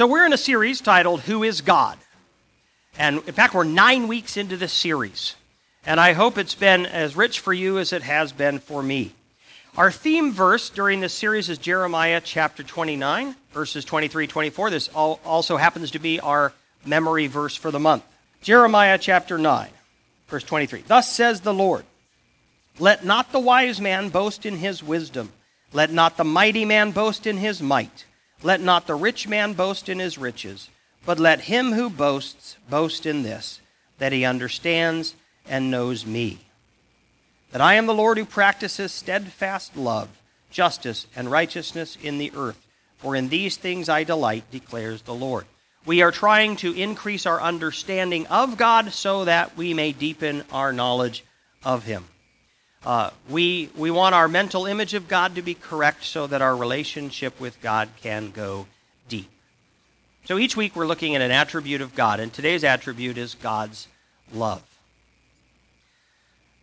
So, we're in a series titled Who is God? And in fact, we're nine weeks into this series. And I hope it's been as rich for you as it has been for me. Our theme verse during this series is Jeremiah chapter 29, verses 23 24. This also happens to be our memory verse for the month. Jeremiah chapter 9, verse 23. Thus says the Lord Let not the wise man boast in his wisdom, let not the mighty man boast in his might. Let not the rich man boast in his riches, but let him who boasts boast in this, that he understands and knows me. That I am the Lord who practices steadfast love, justice, and righteousness in the earth. For in these things I delight, declares the Lord. We are trying to increase our understanding of God so that we may deepen our knowledge of Him. Uh, we, we want our mental image of God to be correct so that our relationship with God can go deep. So each week we're looking at an attribute of God, and today's attribute is God's love.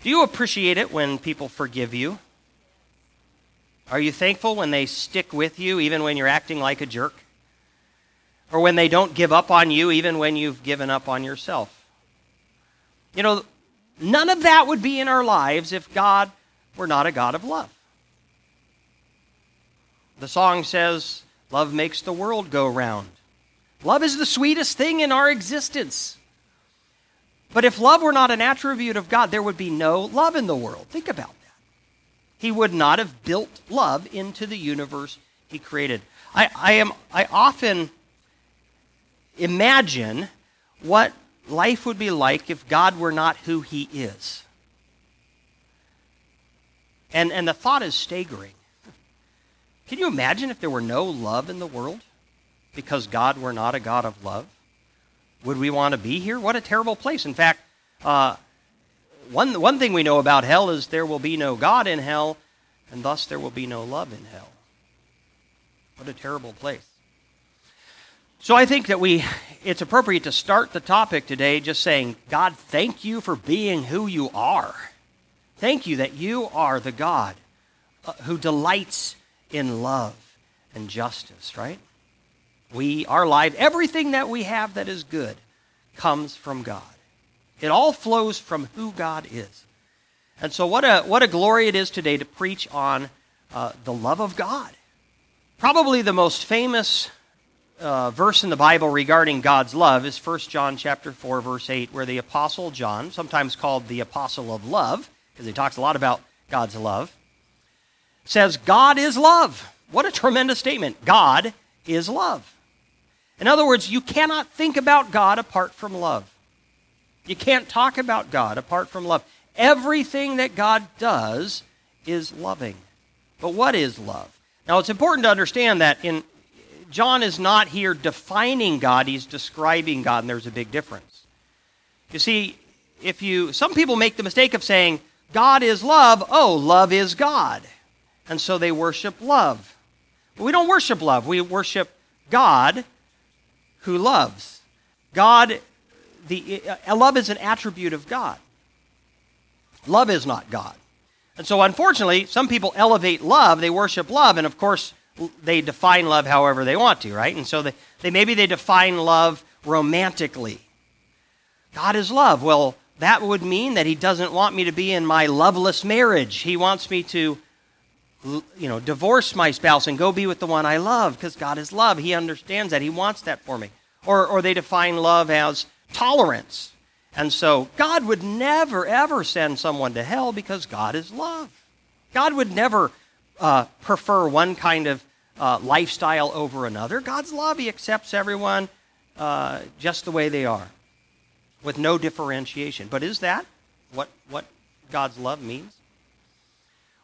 Do you appreciate it when people forgive you? Are you thankful when they stick with you even when you're acting like a jerk? Or when they don't give up on you even when you've given up on yourself? You know, None of that would be in our lives if God were not a God of love. The song says, Love makes the world go round. Love is the sweetest thing in our existence. But if love were not an attribute of God, there would be no love in the world. Think about that. He would not have built love into the universe he created. I, I, am, I often imagine what life would be like if God were not who he is. And, and the thought is staggering. Can you imagine if there were no love in the world because God were not a God of love? Would we want to be here? What a terrible place. In fact, uh, one, one thing we know about hell is there will be no God in hell, and thus there will be no love in hell. What a terrible place. So I think that we it's appropriate to start the topic today just saying, God, thank you for being who you are. Thank you that you are the God uh, who delights in love and justice, right? We, our life, everything that we have that is good comes from God. It all flows from who God is. And so, what a, what a glory it is today to preach on uh, the love of God. Probably the most famous uh, verse in the Bible regarding God's love is 1 John chapter 4 verse 8 where the apostle John, sometimes called the apostle of love because he talks a lot about God's love, says God is love. What a tremendous statement. God is love. In other words, you cannot think about God apart from love. You can't talk about God apart from love. Everything that God does is loving. But what is love? Now, it's important to understand that in, John is not here defining God, he's describing God, and there's a big difference. You see, if you some people make the mistake of saying God is love, oh, love is God. And so they worship love. But we don't worship love. We worship God who loves. God the uh, love is an attribute of God. Love is not God. And so unfortunately, some people elevate love, they worship love, and of course, they define love however they want to, right? And so they, they maybe they define love romantically. God is love. Well, that would mean that he doesn't want me to be in my loveless marriage. He wants me to you know, divorce my spouse and go be with the one I love because God is love. He understands that. He wants that for me. Or, or they define love as tolerance. And so God would never, ever send someone to hell because God is love. God would never uh, prefer one kind of uh, lifestyle over another. God's love, He accepts everyone uh, just the way they are, with no differentiation. But is that what, what God's love means?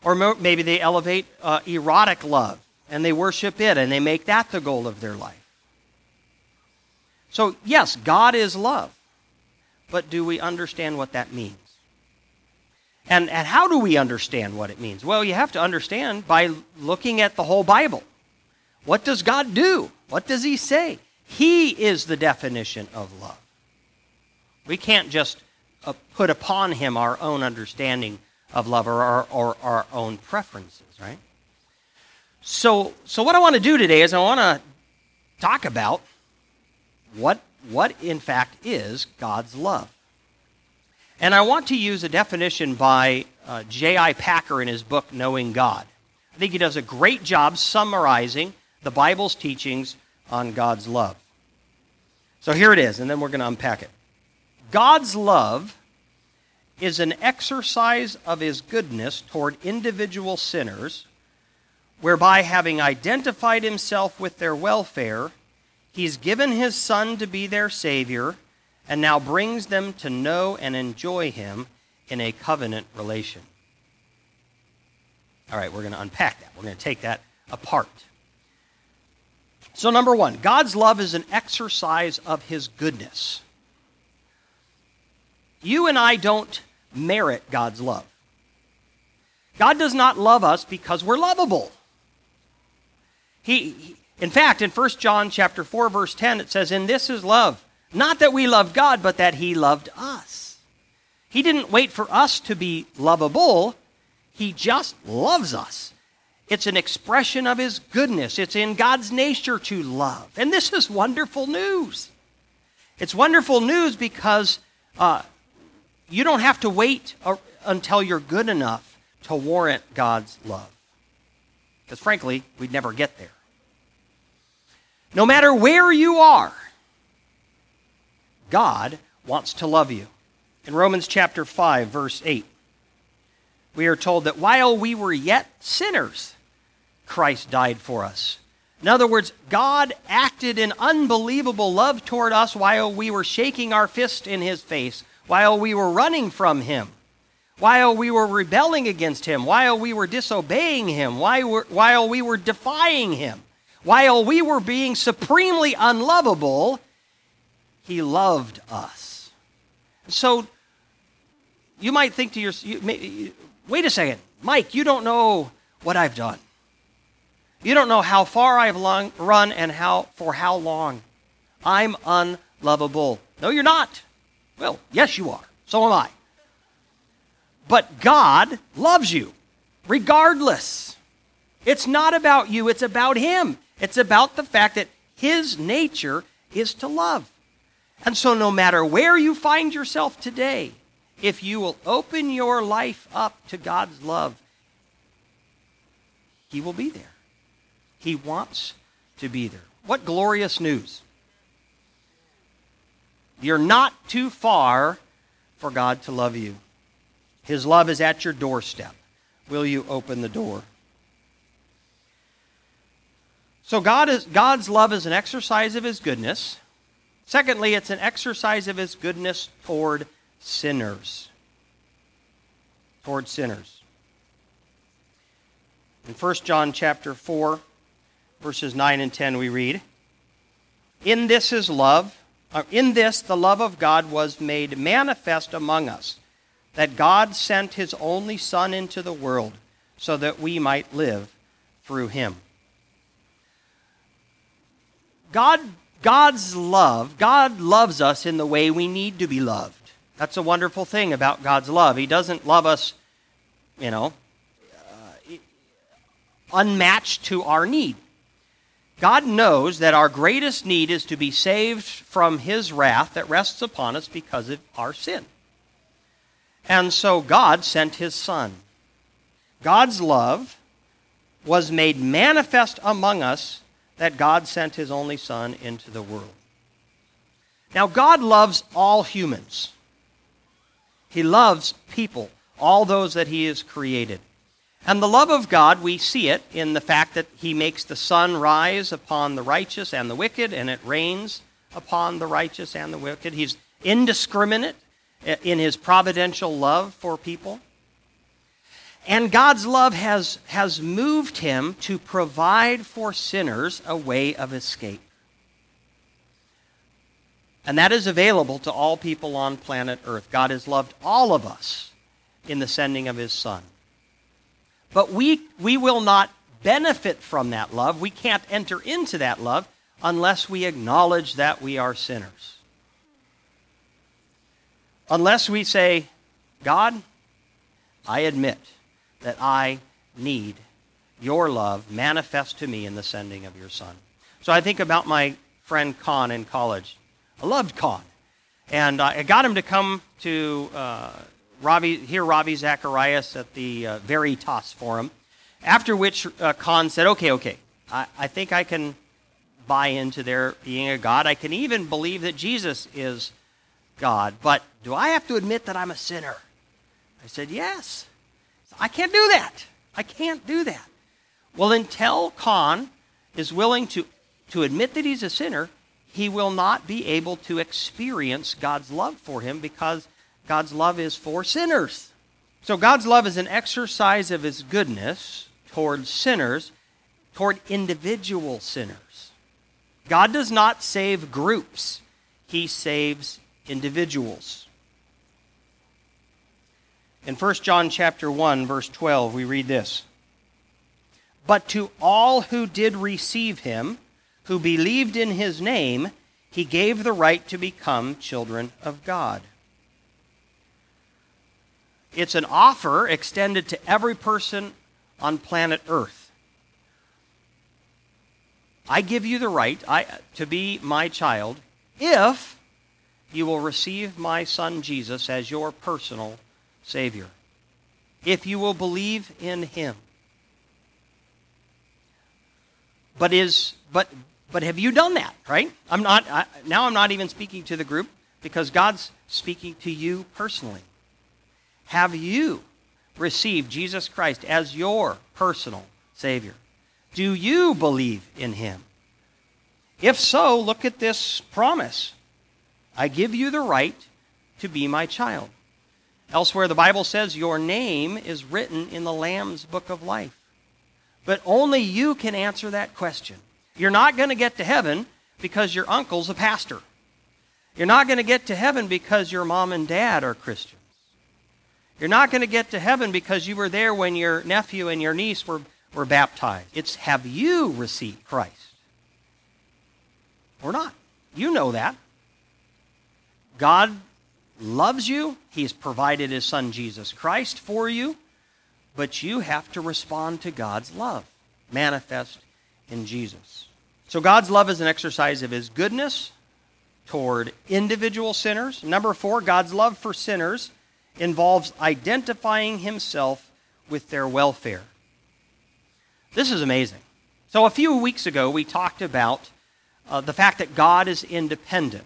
Or maybe they elevate uh, erotic love and they worship it and they make that the goal of their life. So, yes, God is love, but do we understand what that means? And, and how do we understand what it means? Well, you have to understand by looking at the whole Bible. What does God do? What does He say? He is the definition of love. We can't just uh, put upon Him our own understanding of love or our, or our own preferences, right? So, so what I want to do today is I want to talk about what, what in fact is God's love. And I want to use a definition by uh, J.I. Packer in his book, Knowing God. I think he does a great job summarizing the Bible's teachings on God's love. So here it is, and then we're going to unpack it. God's love is an exercise of his goodness toward individual sinners, whereby, having identified himself with their welfare, he's given his Son to be their Savior and now brings them to know and enjoy him in a covenant relation. All right, we're going to unpack that. We're going to take that apart. So, number one, God's love is an exercise of his goodness. You and I don't merit God's love. God does not love us because we're lovable. He, in fact, in 1 John chapter 4 verse 10 it says in this is love, not that we loved God but that he loved us. He didn't wait for us to be lovable. He just loves us. It's an expression of his goodness. It's in God's nature to love. And this is wonderful news. It's wonderful news because uh, you don't have to wait until you're good enough to warrant God's love. Because frankly, we'd never get there. No matter where you are, God wants to love you. In Romans chapter 5, verse 8, we are told that while we were yet sinners, Christ died for us. In other words, God acted in unbelievable love toward us while we were shaking our fist in his face while we were running from him, while we were rebelling against him, while we were disobeying him, while we were defying him, while we were being supremely unlovable, he loved us. So you might think to yourself, wait a second, Mike, you don't know what I've done. You don't know how far I've long, run and how for how long. I'm unlovable. No, you're not. Well, yes, you are. So am I. But God loves you regardless. It's not about you, it's about Him. It's about the fact that His nature is to love. And so, no matter where you find yourself today, if you will open your life up to God's love, He will be there. He wants to be there. What glorious news! You're not too far for God to love you. His love is at your doorstep. Will you open the door? So God is, God's love is an exercise of his goodness. Secondly, it's an exercise of his goodness toward sinners. Toward sinners. In 1 John chapter 4, verses 9 and 10 we read, In this is love uh, in this, the love of God was made manifest among us, that God sent his only Son into the world so that we might live through him. God, God's love, God loves us in the way we need to be loved. That's a wonderful thing about God's love. He doesn't love us, you know, uh, unmatched to our need. God knows that our greatest need is to be saved from his wrath that rests upon us because of our sin. And so God sent his Son. God's love was made manifest among us that God sent his only Son into the world. Now, God loves all humans. He loves people, all those that he has created. And the love of God, we see it in the fact that he makes the sun rise upon the righteous and the wicked, and it rains upon the righteous and the wicked. He's indiscriminate in his providential love for people. And God's love has, has moved him to provide for sinners a way of escape. And that is available to all people on planet Earth. God has loved all of us in the sending of his Son. But we, we will not benefit from that love. We can't enter into that love unless we acknowledge that we are sinners. Unless we say, God, I admit that I need your love manifest to me in the sending of your Son. So I think about my friend Con in college. I loved Con. And uh, I got him to come to uh, Ravi, hear Ravi Zacharias at the uh, Veritas Forum, after which uh, Con said, okay, okay, I, I think I can buy into their being a God. I can even believe that Jesus is God. But do I have to admit that I'm a sinner? I said, yes. I can't do that. I can't do that. Well, until Con is willing to, to admit that he's a sinner, he will not be able to experience God's love for him because God's love is for sinners. So God's love is an exercise of his goodness toward sinners, toward individual sinners. God does not save groups, he saves individuals. In 1 John chapter 1 verse 12 we read this. But to all who did receive him, who believed in his name, he gave the right to become children of God. It's an offer extended to every person on planet Earth. I give you the right I, to be my child if you will receive my son Jesus as your personal Savior. If you will believe in him. But is but but have you done that, right? I'm not I, now I'm not even speaking to the group because God's speaking to you personally. Have you received Jesus Christ as your personal savior? Do you believe in him? If so, look at this promise. I give you the right to be my child. Elsewhere, the Bible says, Your name is written in the Lamb's book of life. But only you can answer that question. You're not going to get to heaven because your uncle's a pastor. You're not going to get to heaven because your mom and dad are Christians. You're not going to get to heaven because you were there when your nephew and your niece were, were baptized. It's have you received Christ? Or not? You know that. God loves you. He's provided his son Jesus Christ for you. But you have to respond to God's love, manifest in Jesus. So God's love is an exercise of his goodness toward individual sinners. Number four, God's love for sinners involves identifying himself with their welfare. This is amazing. So, a few weeks ago, we talked about uh, the fact that God is independent,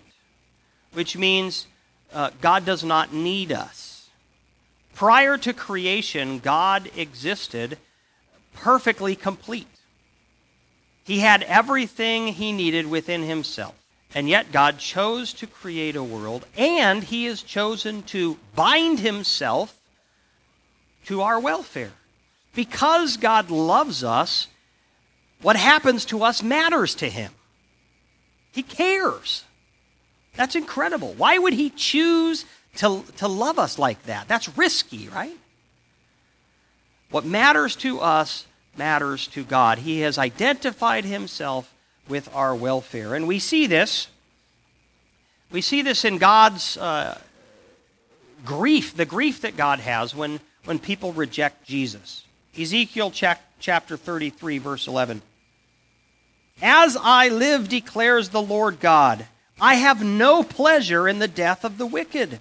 which means uh, God does not need us. Prior to creation, God existed perfectly complete. He had everything he needed within himself. And yet, God chose to create a world, and He has chosen to bind Himself to our welfare. Because God loves us, what happens to us matters to Him. He cares. That's incredible. Why would He choose to, to love us like that? That's risky, right? What matters to us matters to God. He has identified Himself with our welfare. And we see this. We see this in God's uh, grief, the grief that God has when, when people reject Jesus. Ezekiel chapter 33, verse 11. As I live, declares the Lord God, I have no pleasure in the death of the wicked,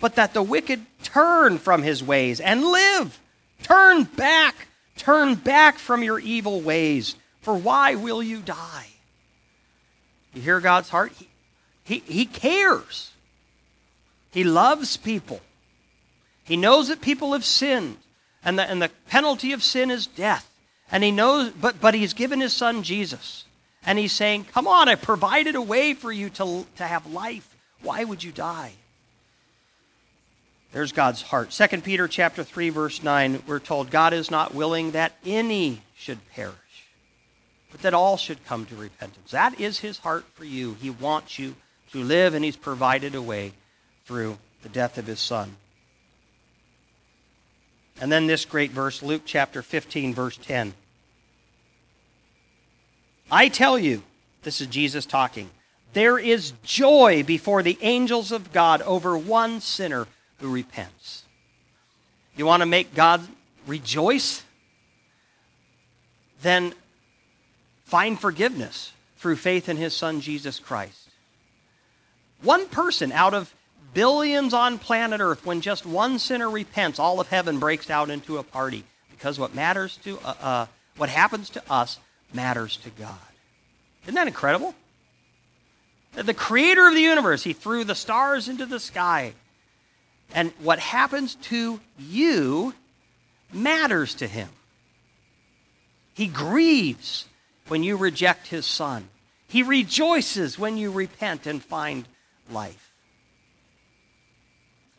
but that the wicked turn from his ways and live. Turn back, turn back from your evil ways, for why will you die? You hear God's heart? He, he, he cares. He loves people. He knows that people have sinned, and the, and the penalty of sin is death. And he knows, but, but he's given his son Jesus. And he's saying, Come on, I provided a way for you to, to have life. Why would you die? There's God's heart. 2 Peter chapter 3, verse 9, we're told God is not willing that any should perish but that all should come to repentance. That is his heart for you. He wants you to live, and he's provided a way through the death of his son. And then this great verse, Luke chapter 15, verse 10. I tell you, this is Jesus talking, there is joy before the angels of God over one sinner who repents. You want to make God rejoice? Then Find forgiveness through faith in his son, Jesus Christ. One person out of billions on planet Earth, when just one sinner repents, all of heaven breaks out into a party because what matters to uh, uh, what happens to us matters to God. Isn't that incredible? The creator of the universe, he threw the stars into the sky. And what happens to you matters to him. He grieves when you reject his son. He rejoices when you repent and find life.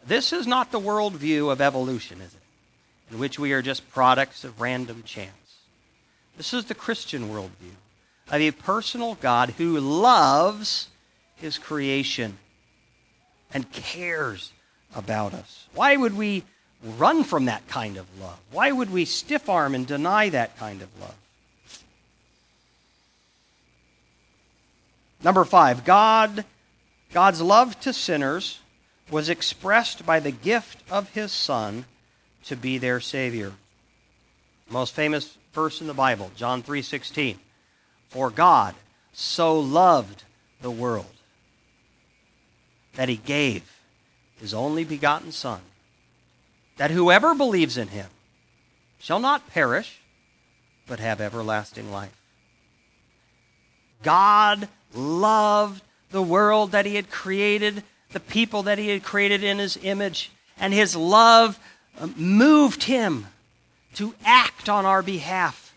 This is not the worldview of evolution, is it? In which we are just products of random chance. This is the Christian worldview of a personal God who loves his creation and cares about us. Why would we run from that kind of love? Why would we stiff arm and deny that kind of love? Number five, God, God's love to sinners was expressed by the gift of his Son to be their Savior. Most famous verse in the Bible, John 3:16. For God so loved the world that he gave his only begotten Son, that whoever believes in him shall not perish, but have everlasting life. God loved the world that he had created, the people that he had created in his image, and his love uh, moved him to act on our behalf.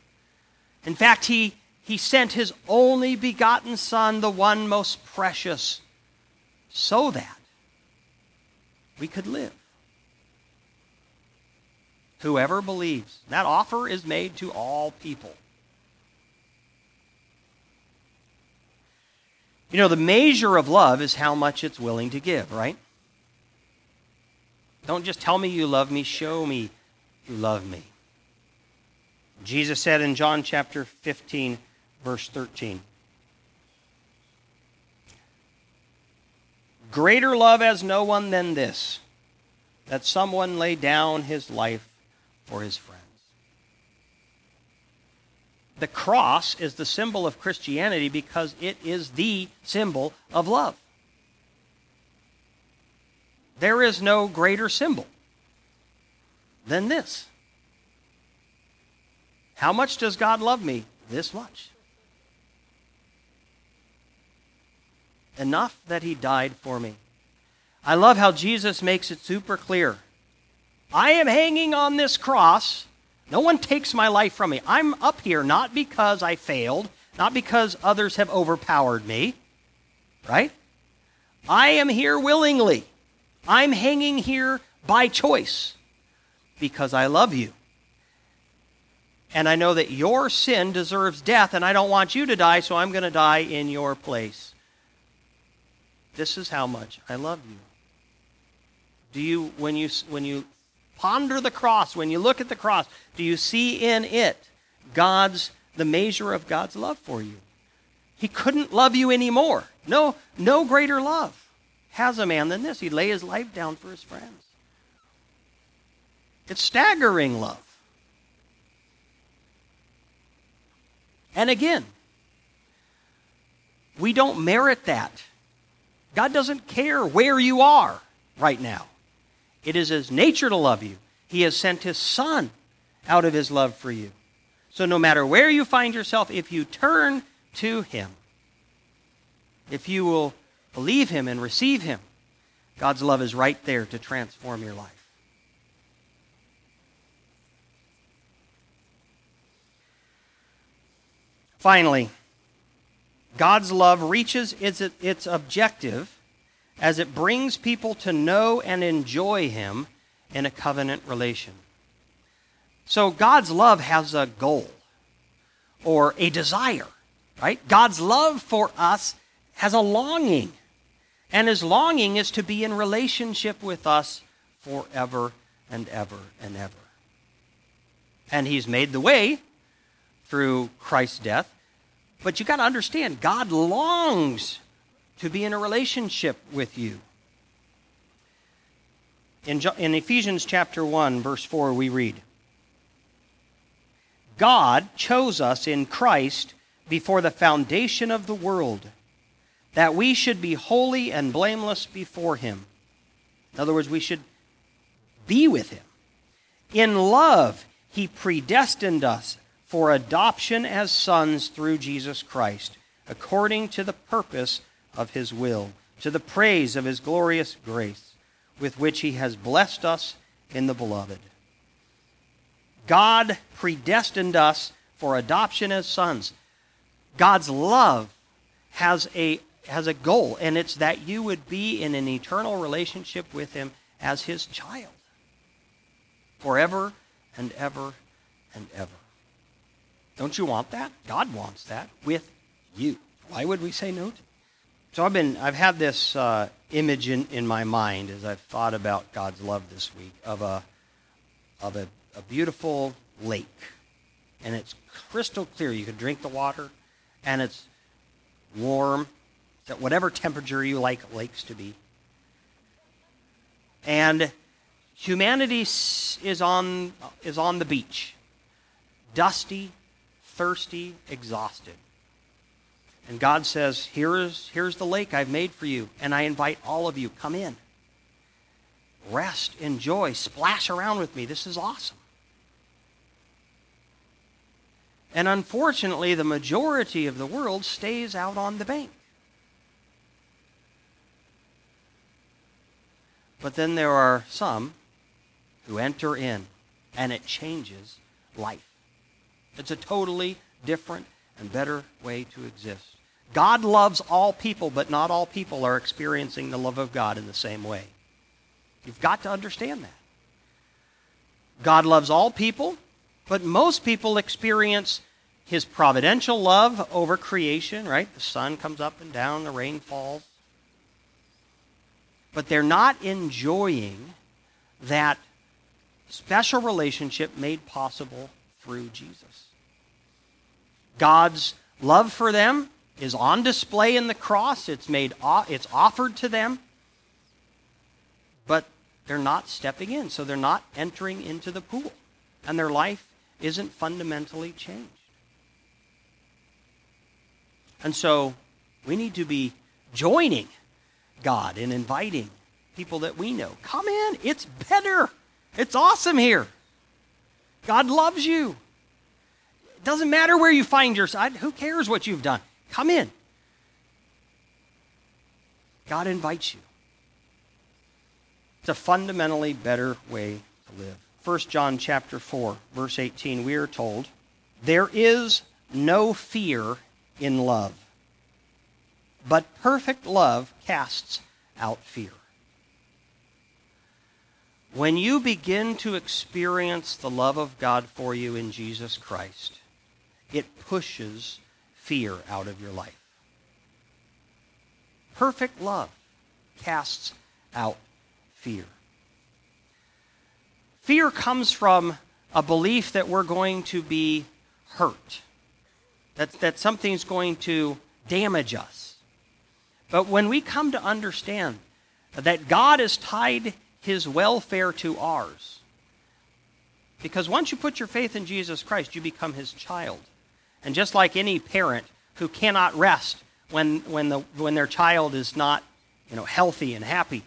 In fact, he, he sent his only begotten Son, the one most precious, so that we could live. Whoever believes. That offer is made to all people. You know, the measure of love is how much it's willing to give, right? Don't just tell me you love me, show me you love me. Jesus said in John chapter 15, verse 13 Greater love has no one than this, that someone lay down his life for his friends. The cross is the symbol of Christianity because it is the symbol of love. There is no greater symbol than this. How much does God love me? This much. Enough that he died for me. I love how Jesus makes it super clear. I am hanging on this cross. No one takes my life from me. I'm up here not because I failed, not because others have overpowered me, right? I am here willingly. I'm hanging here by choice because I love you. And I know that your sin deserves death, and I don't want you to die, so I'm going to die in your place. This is how much I love you. Do you, when you, when you ponder the cross, when you look at the cross, do you see in it God's, the measure of God's love for you? He couldn't love you anymore. No, no greater love has a man than this. He'd lay his life down for his friends. It's staggering love. And again, we don't merit that. God doesn't care where you are right now. It is His nature to love you. He has sent His Son out of His love for you. So no matter where you find yourself, if you turn to Him, if you will believe Him and receive Him, God's love is right there to transform your life. Finally, God's love reaches its, its objective as it brings people to know and enjoy Him in a covenant relation. So God's love has a goal or a desire, right? God's love for us has a longing. And his longing is to be in relationship with us forever and ever and ever. And he's made the way through Christ's death but you got to understand, God longs to be in a relationship with you. In, in Ephesians chapter 1, verse 4, we read God chose us in Christ before the foundation of the world, that we should be holy and blameless before him. In other words, we should be with him. In love, he predestined us for adoption as sons through Jesus Christ, according to the purpose of his will, to the praise of his glorious grace, with which he has blessed us in the beloved. God predestined us for adoption as sons. God's love has a, has a goal, and it's that you would be in an eternal relationship with him as his child forever and ever and ever. Don't you want that? God wants that with you. Why would we say no to? So I've been I've had this uh, image in, in my mind as I've thought about God's love this week of a of a, a beautiful lake, and it's crystal clear. You can drink the water, and it's warm, at whatever temperature you like lakes to be. And humanity is on, is on the beach, dusty, thirsty, exhausted. And God says, here's, here's the lake I've made for you, and I invite all of you, come in. Rest, enjoy, splash around with me. This is awesome. And unfortunately, the majority of the world stays out on the bank. But then there are some who enter in, and it changes life. It's a totally different and better way to exist. God loves all people, but not all people are experiencing the love of God in the same way. You've got to understand that. God loves all people, but most people experience his providential love over creation, right? The sun comes up and down, the rain falls. But they're not enjoying that special relationship made possible through Jesus. God's love for them is on display in the cross. It's made it's offered to them. But they're not stepping in, so they're not entering into the pool. And their life isn't fundamentally changed. And so we need to be joining God in inviting people that we know. Come in, it's better. It's awesome here. God loves you. It doesn't matter where you find yourself. Who cares what you've done? Come in. God invites you. It's a fundamentally better way to live. 1 John chapter 4, verse 18, we are told, there is no fear in love, but perfect love casts out fear. When you begin to experience the love of God for you in Jesus Christ, it pushes fear out of your life. Perfect love casts out fear. Fear comes from a belief that we're going to be hurt, that, that something's going to damage us. But when we come to understand that God is tied his welfare to ours. Because once you put your faith in Jesus Christ, you become his child. And just like any parent who cannot rest when, when, the, when their child is not you know, healthy and happy,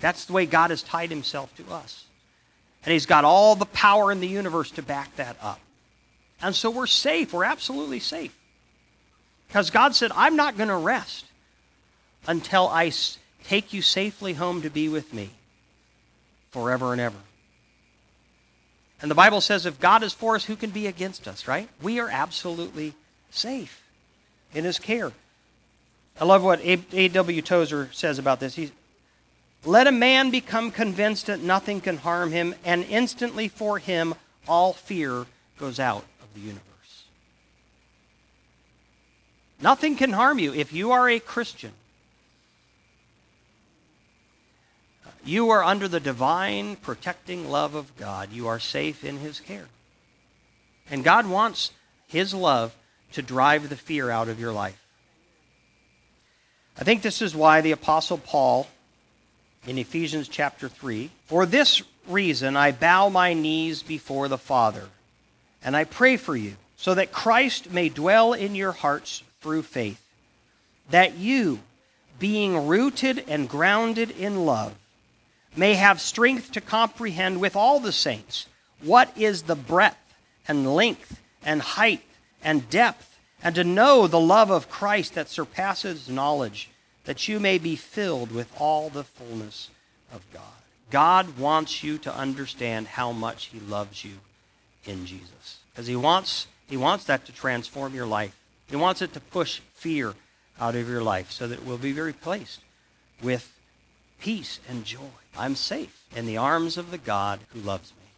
that's the way God has tied himself to us. And he's got all the power in the universe to back that up. And so we're safe. We're absolutely safe. Because God said, I'm not going to rest until I take you safely home to be with me forever and ever. And the Bible says if God is for us, who can be against us, right? We are absolutely safe in his care. I love what A.W. Tozer says about this. He's, Let a man become convinced that nothing can harm him, and instantly for him all fear goes out of the universe. Nothing can harm you if you are a Christian. You are under the divine protecting love of God. You are safe in his care. And God wants his love to drive the fear out of your life. I think this is why the Apostle Paul in Ephesians chapter 3 For this reason I bow my knees before the Father, and I pray for you, so that Christ may dwell in your hearts through faith, that you, being rooted and grounded in love, may have strength to comprehend with all the saints what is the breadth and length and height and depth, and to know the love of Christ that surpasses knowledge, that you may be filled with all the fullness of God. God wants you to understand how much he loves you in Jesus. Because he wants, he wants that to transform your life. He wants it to push fear out of your life so that it will be replaced with peace and joy. I'm safe in the arms of the God who loves me.